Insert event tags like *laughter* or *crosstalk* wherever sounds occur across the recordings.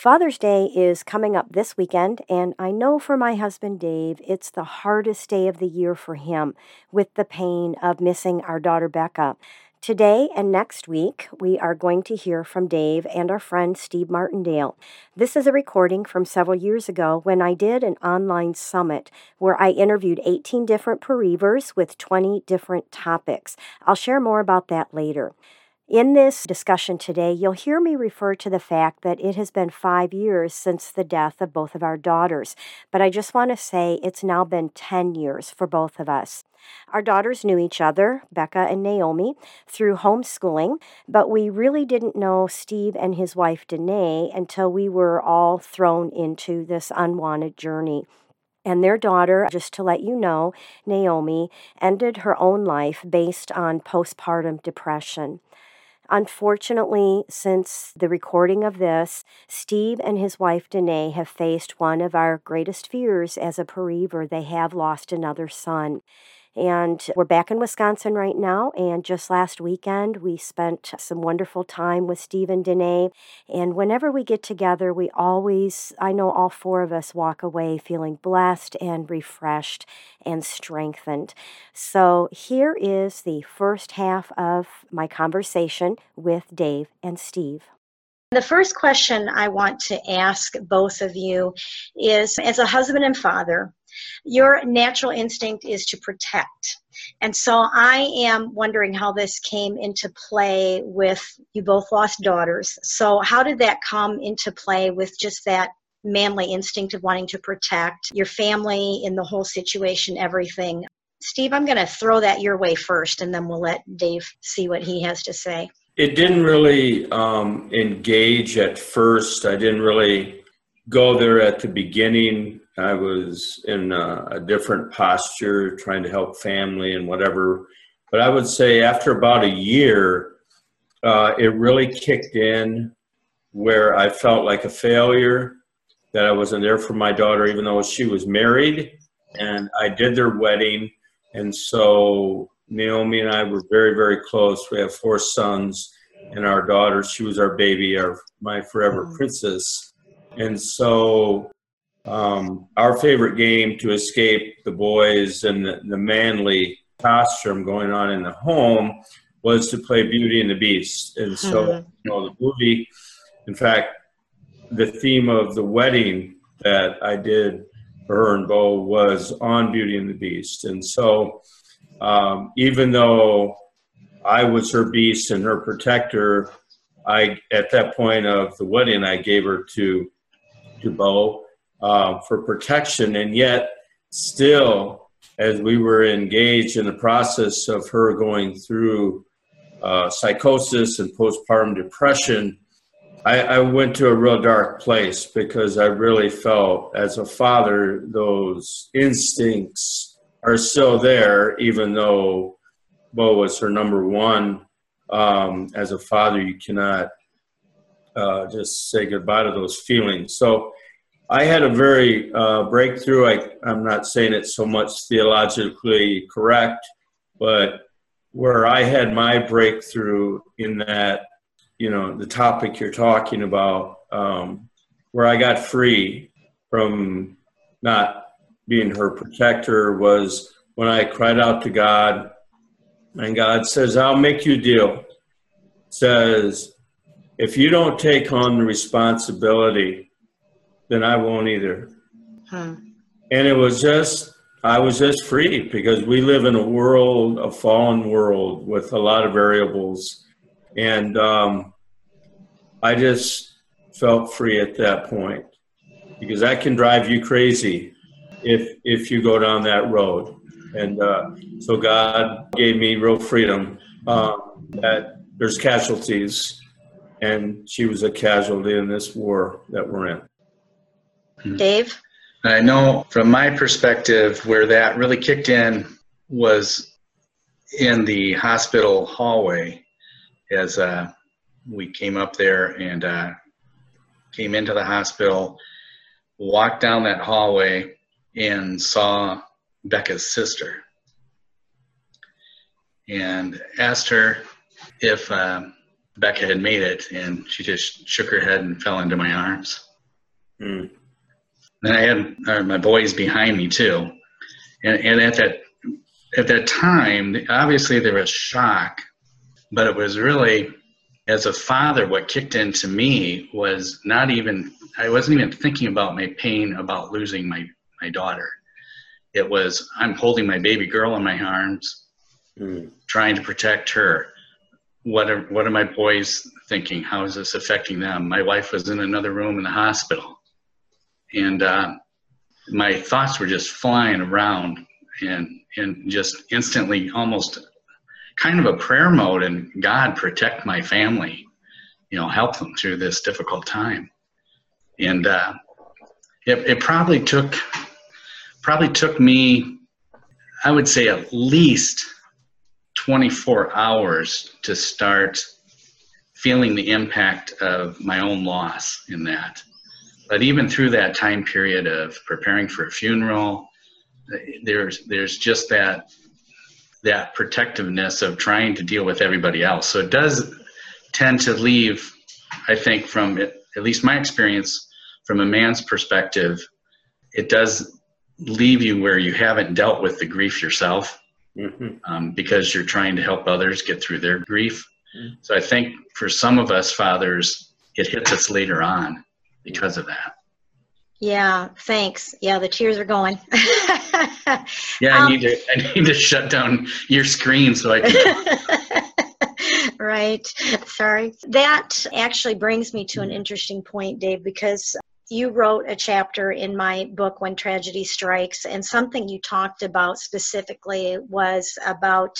Father's Day is coming up this weekend, and I know for my husband Dave, it's the hardest day of the year for him with the pain of missing our daughter Becca. Today and next week, we are going to hear from Dave and our friend Steve Martindale. This is a recording from several years ago when I did an online summit where I interviewed 18 different bereavers with 20 different topics. I'll share more about that later. In this discussion today, you'll hear me refer to the fact that it has been five years since the death of both of our daughters, but I just want to say it's now been 10 years for both of us. Our daughters knew each other, Becca and Naomi, through homeschooling, but we really didn't know Steve and his wife Danae until we were all thrown into this unwanted journey. And their daughter, just to let you know, Naomi, ended her own life based on postpartum depression. Unfortunately, since the recording of this, Steve and his wife Danae have faced one of our greatest fears as a bereaver. They have lost another son. And we're back in Wisconsin right now. And just last weekend, we spent some wonderful time with Steve and Danae. And whenever we get together, we always, I know all four of us walk away feeling blessed and refreshed and strengthened. So here is the first half of my conversation with Dave and Steve. The first question I want to ask both of you is as a husband and father, your natural instinct is to protect. And so I am wondering how this came into play with you both lost daughters. So, how did that come into play with just that manly instinct of wanting to protect your family in the whole situation, everything? Steve, I'm going to throw that your way first, and then we'll let Dave see what he has to say. It didn't really um, engage at first. I didn't really go there at the beginning. I was in a, a, different posture, trying to help family and whatever. But I would say after about a year, uh, it really kicked in where I felt like a failure, that I wasn't there for my daughter, even though she was married. And I did their wedding. And so Naomi and I were very, very close. We have four sons, and our daughter, she was our baby, our my forever mm. princess. And so um, our favorite game to escape the boys and the, the manly costume going on in the home was to play Beauty and the Beast. And so, mm-hmm. you know, the movie, in fact, the theme of the wedding that I did for her and Bo was on Beauty and the Beast. And so, um, even though I was her beast and her protector, I at that point of the wedding, I gave her to to Bo uh, for protection, and yet still, as we were engaged in the process of her going through uh, psychosis and postpartum depression, I, I, went to a real dark place because I really felt, as a father, those instincts are still there, even though Bo was her number one. Um, as a father, you cannot uh, just say goodbye to those feelings. So I had a very uh, breakthrough. I, I'm not saying it so much theologically correct, but where I had my breakthrough in that, you know, the topic you're talking about, um, where I got free from not being her protector was when I cried out to God, and God says, I'll make you deal. Says, if you don't take on the responsibility then I won't either. Huh. And it was just, I was just free because we live in a world, a fallen world with a lot of variables. And um, I just felt free at that point because that can drive you crazy if, if you go down that road. And uh, so God gave me real freedom uh, that there's casualties, and she was a casualty in this war that we're in. Mm-hmm. Dave? I know from my perspective where that really kicked in was in the hospital hallway as uh, we came up there and uh, came into the hospital, walked down that hallway, and saw Becca's sister. And asked her if uh, Becca had made it, and she just shook her head and fell into my arms. Mm. And I had uh, my boys behind me too, and, and at that at that time, obviously there was shock, but it was really as a father, what kicked into me was not even I wasn't even thinking about my pain about losing my my daughter. It was I'm holding my baby girl in my arms, mm. trying to protect her what are what are my boys thinking? How is this affecting them? My wife was in another room in the hospital, and uh, my thoughts were just flying around, and and just instantly, almost kind of a prayer mode. And God protect my family, you know, help them through this difficult time. And uh, it, it probably took probably took me, I would say, at least 24 hours to start feeling the impact of my own loss in that. But even through that time period of preparing for a funeral, there's there's just that that protectiveness of trying to deal with everybody else. So it does tend to leave, I think, from at least my experience, from a man's perspective, it does leave you where you haven't dealt with the grief yourself mm-hmm. um, because you're trying to help others get through their grief. Mm-hmm. So I think for some of us fathers, it hits us later on because of that. Yeah, thanks. Yeah, the tears are going. *laughs* yeah, I um, need to I need to shut down your screen so I can *laughs* *laughs* Right. Sorry. That actually brings me to an interesting point, Dave, because you wrote a chapter in my book when tragedy strikes and something you talked about specifically was about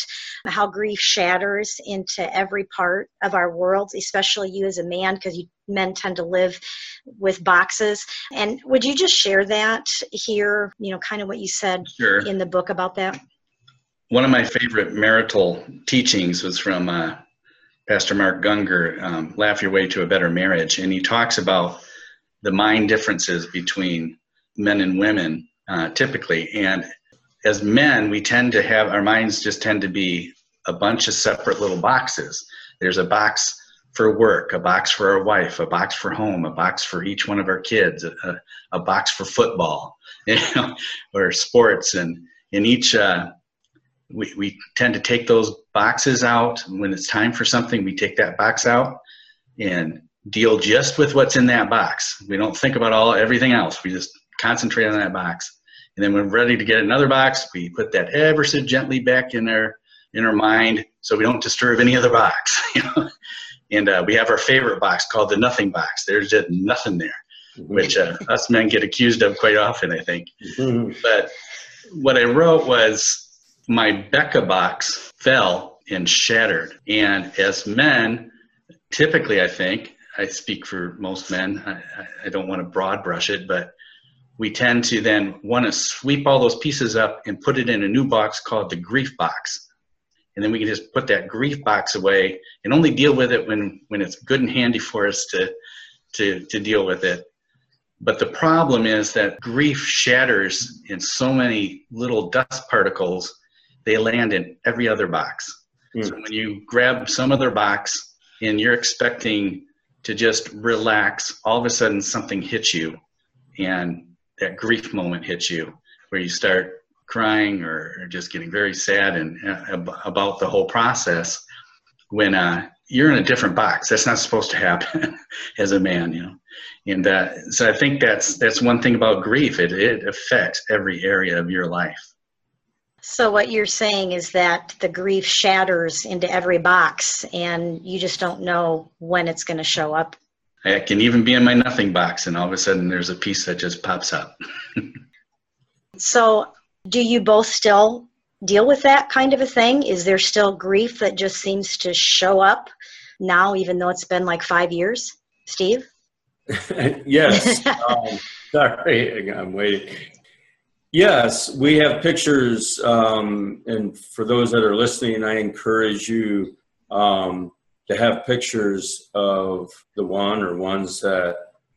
how grief shatters into every part of our world especially you as a man because you men tend to live with boxes and would you just share that here you know kind of what you said sure. in the book about that one of my favorite marital teachings was from uh, pastor mark gungor um, laugh your way to a better marriage and he talks about the mind differences between men and women uh, typically. And as men, we tend to have our minds just tend to be a bunch of separate little boxes. There's a box for work, a box for our wife, a box for home, a box for each one of our kids, a, a box for football, *laughs* you know, or sports. And in each, uh, we, we tend to take those boxes out. When it's time for something, we take that box out and deal just with what's in that box. We don't think about all everything else. We just concentrate on that box. And then when we're ready to get another box, we put that ever so gently back in our in our mind so we don't disturb any other box. *laughs* You know? And uh, we have our favorite box called the nothing box. There's just nothing there, mm-hmm. which uh, us men get accused of quite often, I think. Mm-hmm. But what I wrote was my Becca box fell and shattered. And as men, typically, I think, I speak for most men. I, I don't want to broad brush it, but we tend to then want to sweep all those pieces up and put it in a new box called the grief box. And then we can just put that grief box away and only deal with it when, when it's good and handy for us to, to, to deal with it. But the problem is that grief shatters in so many little dust particles, they land in every other box. Mm. So when you grab some other box and you're expecting to just relax. All of a sudden, something hits you, and that grief moment hits you, where you start crying or, just getting very sad and uh, about the whole process. When uh, you're in a different box, that's not supposed to happen *laughs* as a man, you know. And uh, so I think that's that's one thing about grief. It it affects every area of your life. So, what you're saying is that the grief shatters into every box, and you just don't know when it's going to show up. It can even be in my nothing box, and all of a sudden there's a piece that just pops up. *laughs* so, do you both still deal with that kind of a thing? Is there still grief that just seems to show up now, even though it's been like five years? Steve? *laughs* yes. *laughs* um, Sorry, I'm waiting. Yes, we have pictures, um, and for those that are listening, I encourage you um, to have pictures of the one or ones that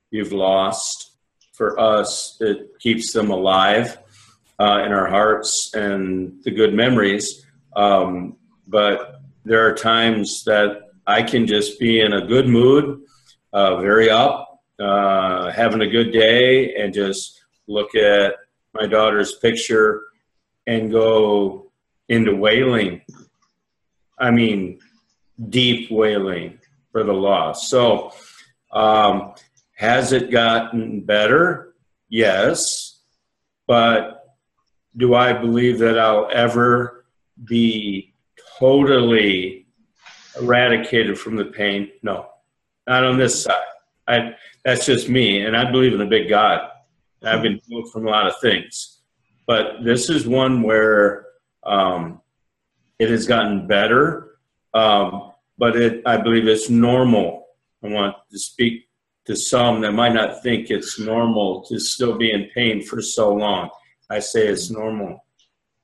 you've lost. For us, it keeps them alive uh, in our hearts and the good memories. Um, but there are times that I can just be in a good mood, uh, very up, uh, having a good day, and just look at my daughter's picture and go into wailing. I mean, deep wailing for the loss. So, um, has it gotten better? Yes. But do I believe that I'll ever be totally eradicated from the pain? No, not on this side. I, that's just me, and I believe in a big God. I've been healed from a lot of things, but this is one where um, it has gotten better. Um, but it, I believe it's normal. I want to speak to some that might not think it's normal to still be in pain for so long. I say it's normal.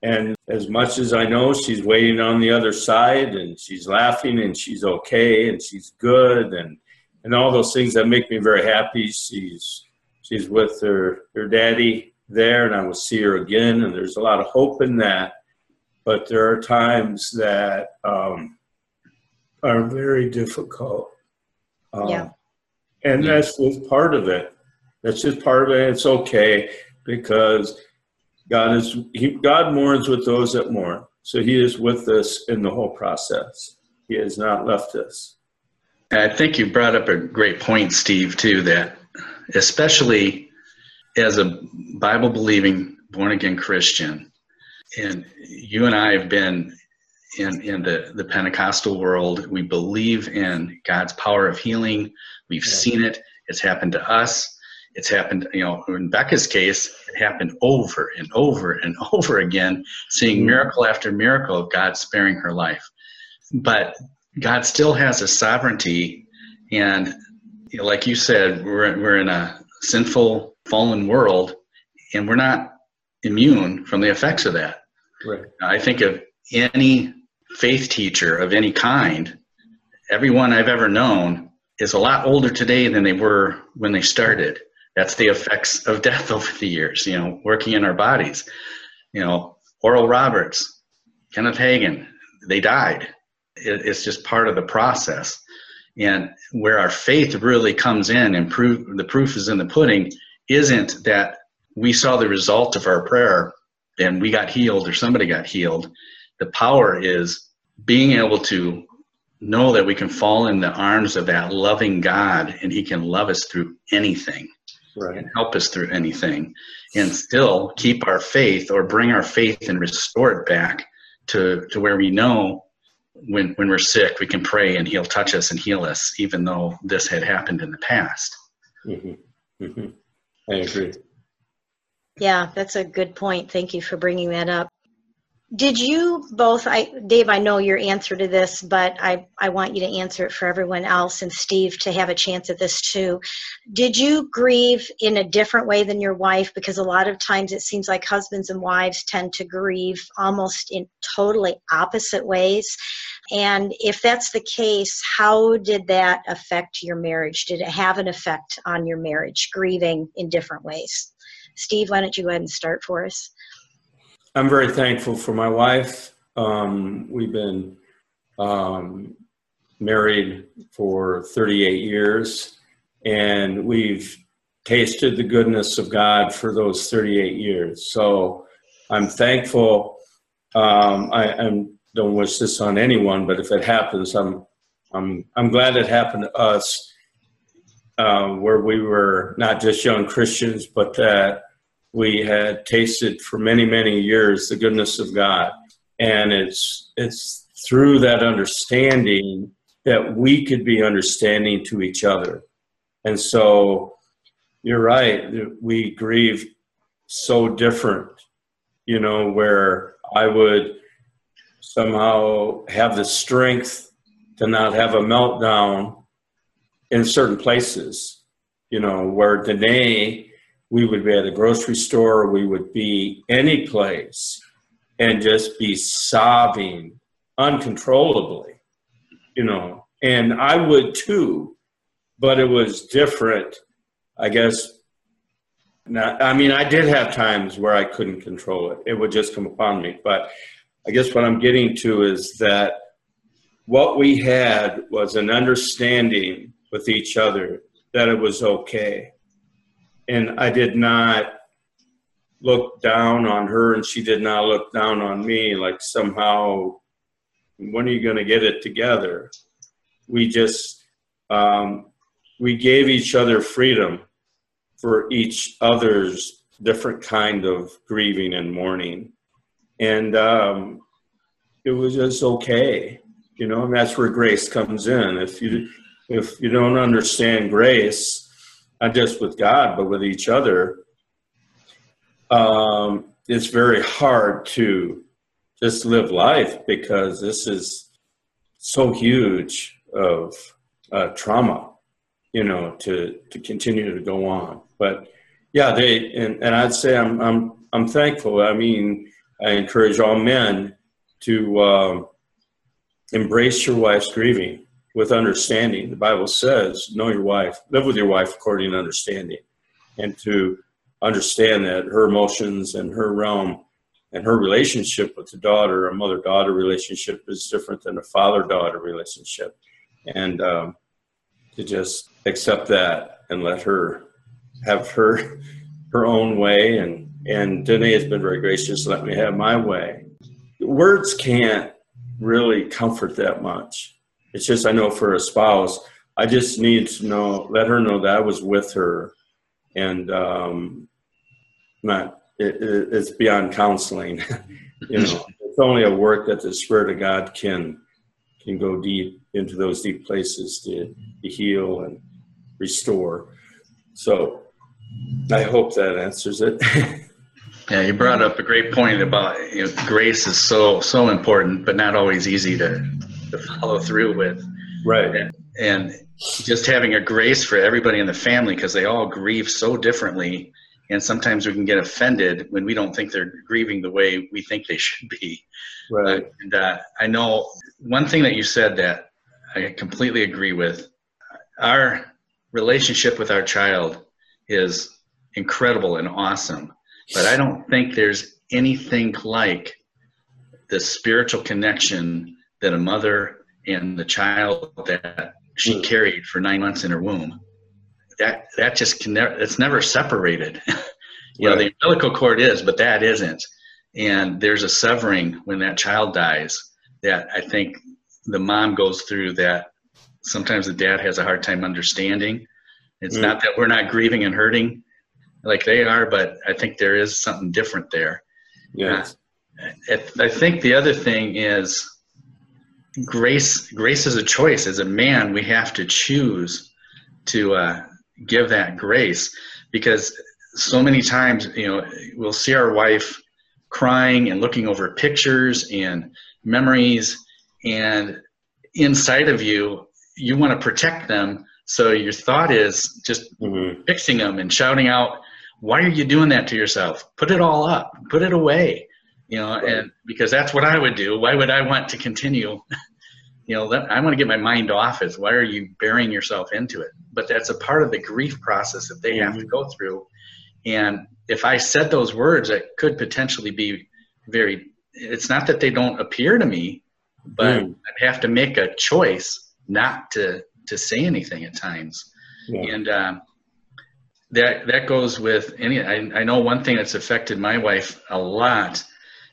And as much as I know she's waiting on the other side and she's laughing and she's okay and she's good and, and all those things that make me very happy. She's she's with her, her daddy there and I will see her again and there's a lot of hope in that. But there are times that um, are very difficult. Um, yeah. And that's just part of it. That's just part of it. It's okay because God is he, God mourns with those that mourn. So He is with us in the whole process. He has not left us. I think you brought up a great point, Steve, too, that especially as a Bible believing, born again Christian, and you and I have been in, in the, the Pentecostal world. We believe in God's power of healing. We've yeah. seen it. It's happened to us. It's happened, you know, in Becca's case, it happened over and over and *laughs* over again, seeing mm-hmm. miracle after miracle of God sparing her life. But God still has a sovereignty. And you know, like you said, we're, we're in a sinful, fallen world, and we're not immune from the effects of that. Right. I think of any faith teacher of any kind, everyone I've ever known, is a lot older today than they were when they started. That's the effects of *laughs* death over the years, you know, working in our bodies. You know, Oral Roberts, Kenneth Hagin, they died. It's just part of the process. And where our faith really comes in and prove the proof is in the pudding isn't that we saw the result of our prayer and we got healed or somebody got healed the power is being able to know that we can fall in the arms of that loving God and He can love us through anything right. and help us through anything and still keep our faith or bring our faith and restore it back to, to where we know when, when we're sick, we can pray and He'll touch us and heal us, even though this had happened in the past. Mm-hmm. Mm-hmm. I agree. Yeah, that's a good point. Thank you for bringing that up did you both i dave i know your answer to this but i i want you to answer it for everyone else and steve to have a chance at this too. Did you grieve in a different way than your wife? Because a lot of times it seems like husbands and wives tend to grieve almost in totally opposite ways. And if that's the case how did that affect your marriage? Did it have an effect on your marriage grieving in different ways? Steve why don't you go ahead and start for us I'm very thankful for my wife. Um, we've been um, married for 38 years, and we've tasted the goodness of God for those 38 years. So I'm thankful. Um, I, I, don't wish this on anyone, but if it happens, I'm I'm I'm glad it happened to us, uh, where we were not just young Christians, but that we had tasted for many many years the goodness of god. And it's it's through that understanding that we could be understanding to each other. And so you're right we grieve so different you know where i would somehow have the strength to not have a meltdown in certain places you know where Danae we would be at a grocery store, we would be any place and just be sobbing uncontrollably, you know. And I would too, but it was different, I guess. Not, I mean, I did have times where I couldn't control it. It would just come upon me. But I guess what I'm getting to is that what we had was an understanding with each other that it was okay. And I did not look down on her and she did not look down on me. Like somehow when are you going to get it together? We just um, we gave each other freedom for each other's different kind of grieving and mourning. And um, it was just okay you know and that's where grace comes in. If you if you don't understand grace not just with god but with each other um, it's very hard to just live life because this is so huge of uh, trauma, you know, to to continue to go on. But yeah, they and, and I'd say I'm I'm I'm thankful. I mean, I encourage all men to um, embrace your wife's grieving with understanding. The Bible says, "Know your wife, live with your wife according to understanding," and to understand that her emotions and her realm and her relationship with the daughter, a mother daughter relationship, is different than a father daughter relationship. And um, to just accept that and let her have her her own way and and Danae has been very gracious let me have my way. Words can't really comfort that much. It's just I know for a spouse, I just need to know, let her know that I was with her, and um, not it, it, it's beyond counseling. *laughs* you know, it's only a work that the Spirit of God can can go deep into those deep places to, to heal and restore. So, I hope that answers it. *laughs* yeah, you brought up a great point about you know, grace is so so important, but not always easy to to follow through with. Right. And, and just having a grace for everybody in the family because they all grieve so differently and sometimes we can get offended when we don't think they're grieving the way we think they should be. Right. Uh, and uh, I know one thing that you said that I completely agree with. Our relationship with our child is incredible and awesome, but I don't think there's anything like the spiritual connection that a mother and the child that she mm. carried for nine months in her womb that that just can never it's never separated *laughs* you right. know the umbilical cord is but that isn't and there's a severing when that child dies that i think the mom goes through that sometimes the dad has a hard time understanding it's mm. not that we're not grieving and hurting like they are but i think there is something different there yes uh, i think the other thing is grace grace is a choice. As a man we have to choose to uh, give that grace because so many times you know we'll see our wife crying and looking over pictures and memories. And inside of you you want to protect them. So your thought is just mm-hmm. fixing them and shouting out why are you doing that to yourself? Put it all up. Put it away you know right. and because that's what i would do. Why would i want to continue? *laughs* You know that, i want to get my mind off it. Why are you burying yourself into it? But that's a part of the grief process that they have to go through. And if i said those words it could potentially be very it's not that they don't appear to me but mm. i have to make a choice not to to say anything at times. Yeah. and um, that that goes with any I, I know one thing that's affected my wife a lot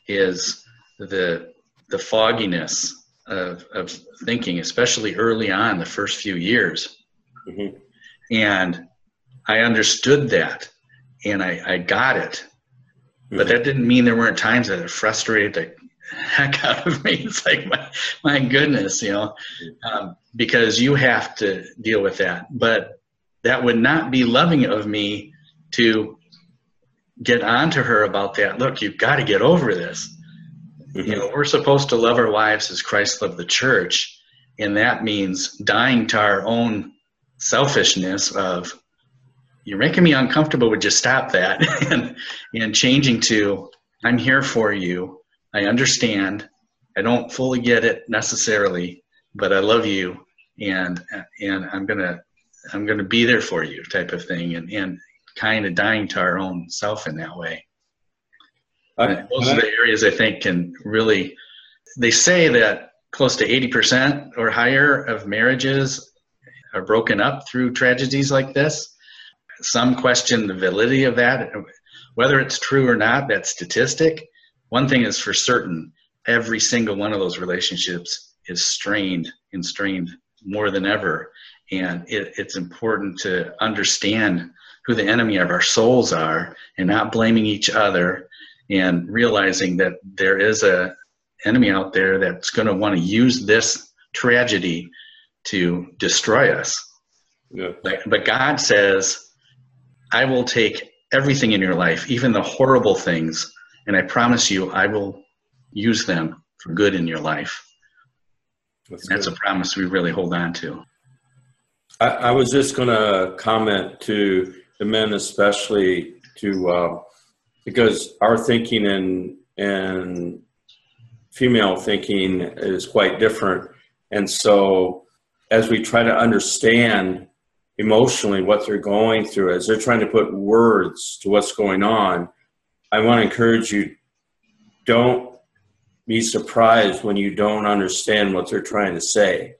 is the the fogginess of, of thinking, especially early on, the first few years. Mm-hmm. And I understood that and I, I got it. Mm-hmm. But that didn't mean there weren't times that it frustrated the *laughs* heck out of me. It's like, my, my goodness, you know, um, because you have to deal with that. But that would not be loving of me to get on to her about that. Look, you've got to get over this. Mm-hmm. You know, we're supposed to love our wives as Christ loved the church, and that means dying to our own selfishness of you're making me uncomfortable. Would you stop that? *laughs* and and changing to I'm here for you. I understand. I don't fully get it necessarily, but I love you, and and I'm gonna I'm gonna be there for you, type of thing, and and kind of dying to our own self in that way. I, those are the areas I think can really. They say that close to 80% or higher of marriages are broken up through tragedies like this. Some question the validity of that, whether it's true or not, that statistic. One thing is for certain every single one of those relationships is strained and strained more than ever. And it, it's important to understand who the enemy of our souls are and not blaming each other and realizing that there is a enemy out there that's going to want to use this tragedy to destroy us. Yeah. But, but God says, I will take everything in your life, even the horrible things, and I promise you, I will use them for good in your life. That's, that's a promise we really hold on to. I, I was just going to comment to the men, especially to uh, because our thinking and and female thinking is quite different, and so as we try to understand emotionally what they're going through, as they're trying to put words to what's going on, I want to encourage you: don't be surprised when you don't understand what they're trying to say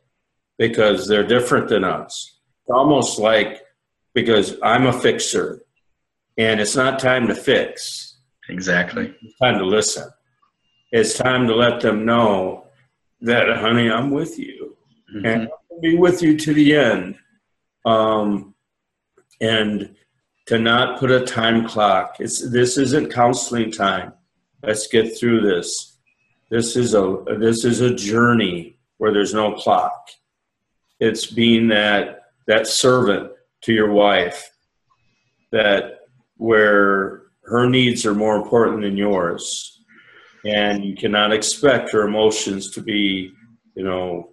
because they're different than us. It's almost like because I'm a fixer and it's not time to fix. Exactly. It's time to listen. It's time to let them know that, honey, I'm with you mm-hmm. and I'll be with you to the end. Um, and to not put a time clock. It's, this isn't counseling time. Let's get through this this is a this is a journey where there's no clock. It's being that that servant to your wife that where her needs are more important than yours. And you cannot expect her emotions to be you know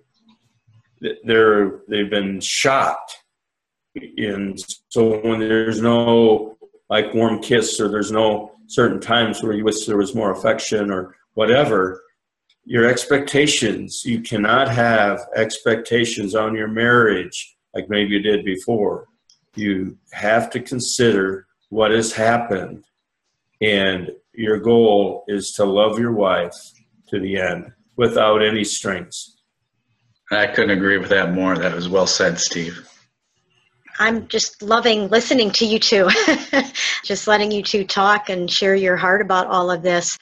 they're they've been shot. And so when there's no like warm kiss or there's no certain times where you wish there was more affection or whatever your expectations you cannot have expectations on your marriage like maybe you did before you have to consider what has happened and your goal is to love your wife to the end without any strings i couldn't agree with that more that was well said steve I'm just loving listening to you two, *laughs* just letting you two talk and share your heart about all of this.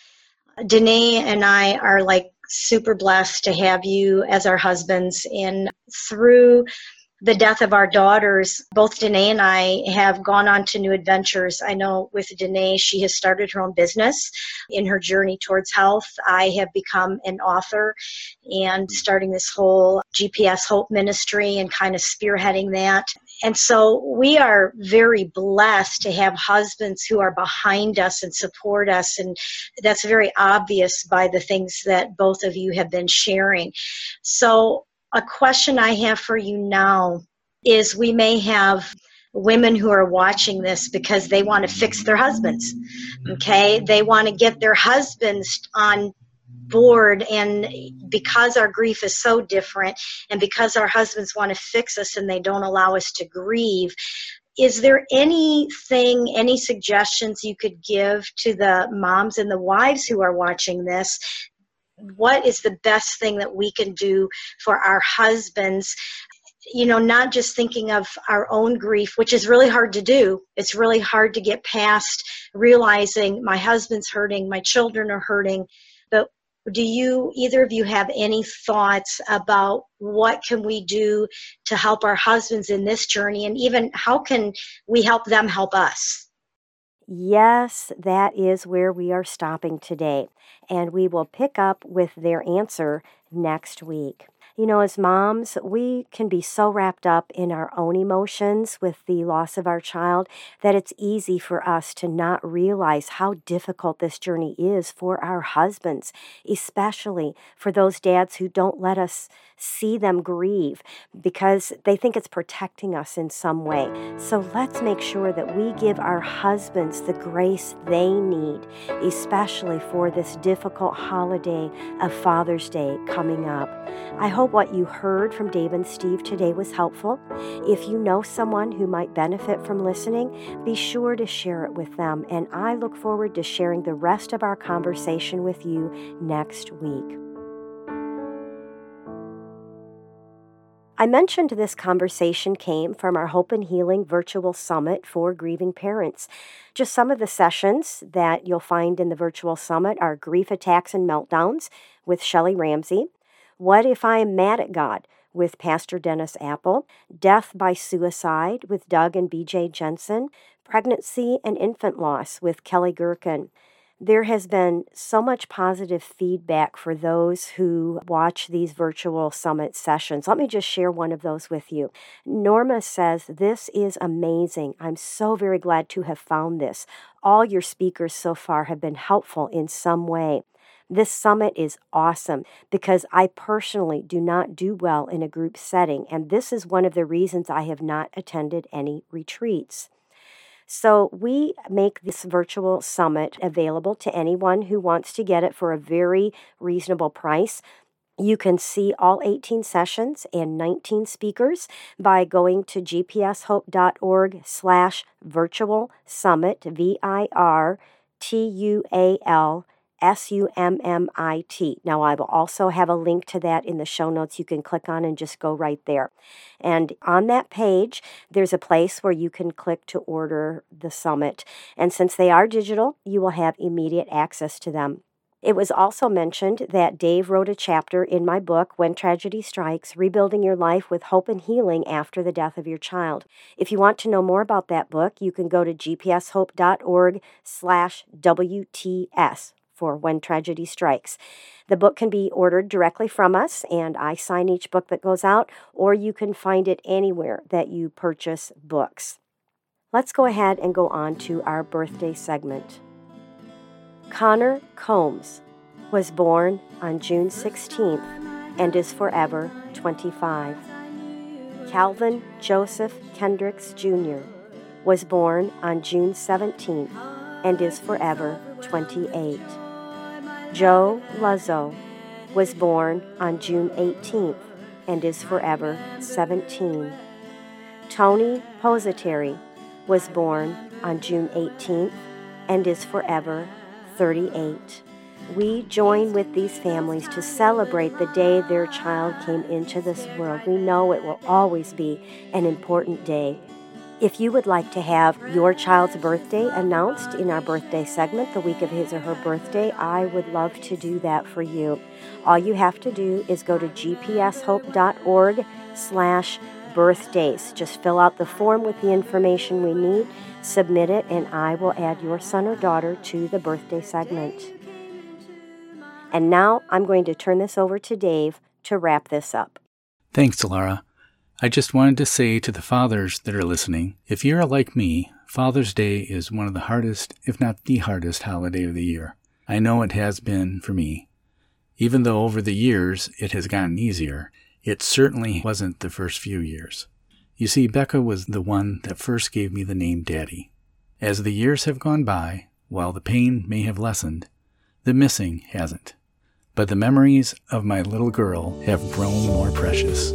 Danae and I are like super blessed to have you as our husbands. And through the death of our daughters, both Danae and I have gone on to new adventures. I know with Danae, she has started her own business in her journey towards health. I have become an author and starting this whole GPS Hope ministry and kind of spearheading that. And so we are very blessed to have husbands who are behind us and support us. And that's very obvious by the things that both of you have been sharing. So, a question I have for you now is we may have women who are watching this because they want to fix their husbands. Okay? They want to get their husbands on board and because our grief is so different and because our husbands want to fix us and they don't allow us to grieve is there anything any suggestions you could give to the moms and the wives who are watching this what is the best thing that we can do for our husbands? You know not just thinking of our own grief which is really hard to do. It's really hard to get past realizing my husband's hurting my children are hurting. But do you either of you have any thoughts about what can we do to help our husbands in this journey? And even how can we help them help us Yes, that is where we are stopping today, and we will pick up with their answer next week. You know, as moms, we can be so wrapped up in our own emotions with the loss of our child that it's easy for us to not realize how difficult this journey is for our husbands, especially for those dads who don't let us see them grieve because they think it's protecting us in some way. So let's make sure that we give our husbands the grace they need, especially for this difficult holiday of Father's Day coming up. I hope what you heard from Dave and Steve today was helpful. If you know someone who might benefit from listening, be sure to share it with them. And I look forward to sharing the rest of our conversation with you next week. I mentioned this conversation came from our Hope and Healing virtual summit for grieving parents. Just some of the sessions that you'll find in the virtual summit are Grief Attacks and Meltdowns with Shelley Ramsey, What If I Am Mad at God with Pastor Dennis Apple, Death by Suicide with Doug and BJ Jensen, Pregnancy and Infant Loss with Kelly Gerken. There has been so much positive feedback for those who watch these virtual summit sessions. Let me just share one of those with you. Norma says, This is amazing. I'm so very glad to have found this. All your speakers so far have been helpful in some way. This summit is awesome because I personally do not do well in a group setting, and this is one of the reasons I have not attended any retreats. So, we make this virtual summit available to anyone who wants to get it for a very reasonable price. You can see all 18 sessions and 19 speakers by going to gpshope.org slash virtual summit, V-I-R-T-U-A-L S U M M I T. Now, I will also have a link to that in the show notes you can click on and just go right there. And on that page, there's a place where you can click to order the summit. And since they are digital, you will have immediate access to them. It was also mentioned that Dave wrote a chapter in my book, When Tragedy Strikes Rebuilding Your Life with Hope and Healing After the Death of Your Child. If you want to know more about that book, you can go to gpshope.org slash WTS for When Tragedy Strikes. The book can be ordered directly from us, and I sign each book that goes out, or you can find it anywhere that you purchase books. Let's go ahead and go on to our birthday segment. Connor Combs was born on June 16th and is forever 25. Calvin Joseph Kendricks Jr. was born on June 17th and is forever 28. Joe Luzzo was born on June 18th and is forever 17. Tony Positeri was born on June 18th and is forever 38. We join with these families to celebrate the day their child came into this world. We know it will always be an important day if you would like to have your child's birthday announced in our birthday segment the week of his or her birthday, I would love to do that for you. All you have to do is go to gpshope.org slash birthdays. Just fill out the form with the information we need, submit it, and I will add your son or daughter to the birthday segment. And now I'm going to turn this over to Dave to wrap this up. Thanks, Laura. I just wanted to say to the fathers that are listening if you're like me, Father's Day is one of the hardest, if not the hardest, holiday of the year. I know it has been for me. Even though over the years it has gotten easier, it certainly wasn't the first few years. You see, Becca was the one that first gave me the name Daddy. As the years have gone by, while the pain may have lessened, the missing hasn't. But the memories of my little girl have grown more precious.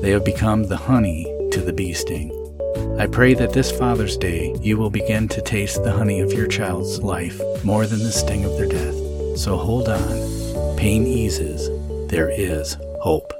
They have become the honey to the bee sting. I pray that this Father's Day you will begin to taste the honey of your child's life more than the sting of their death. So hold on. Pain eases. There is hope.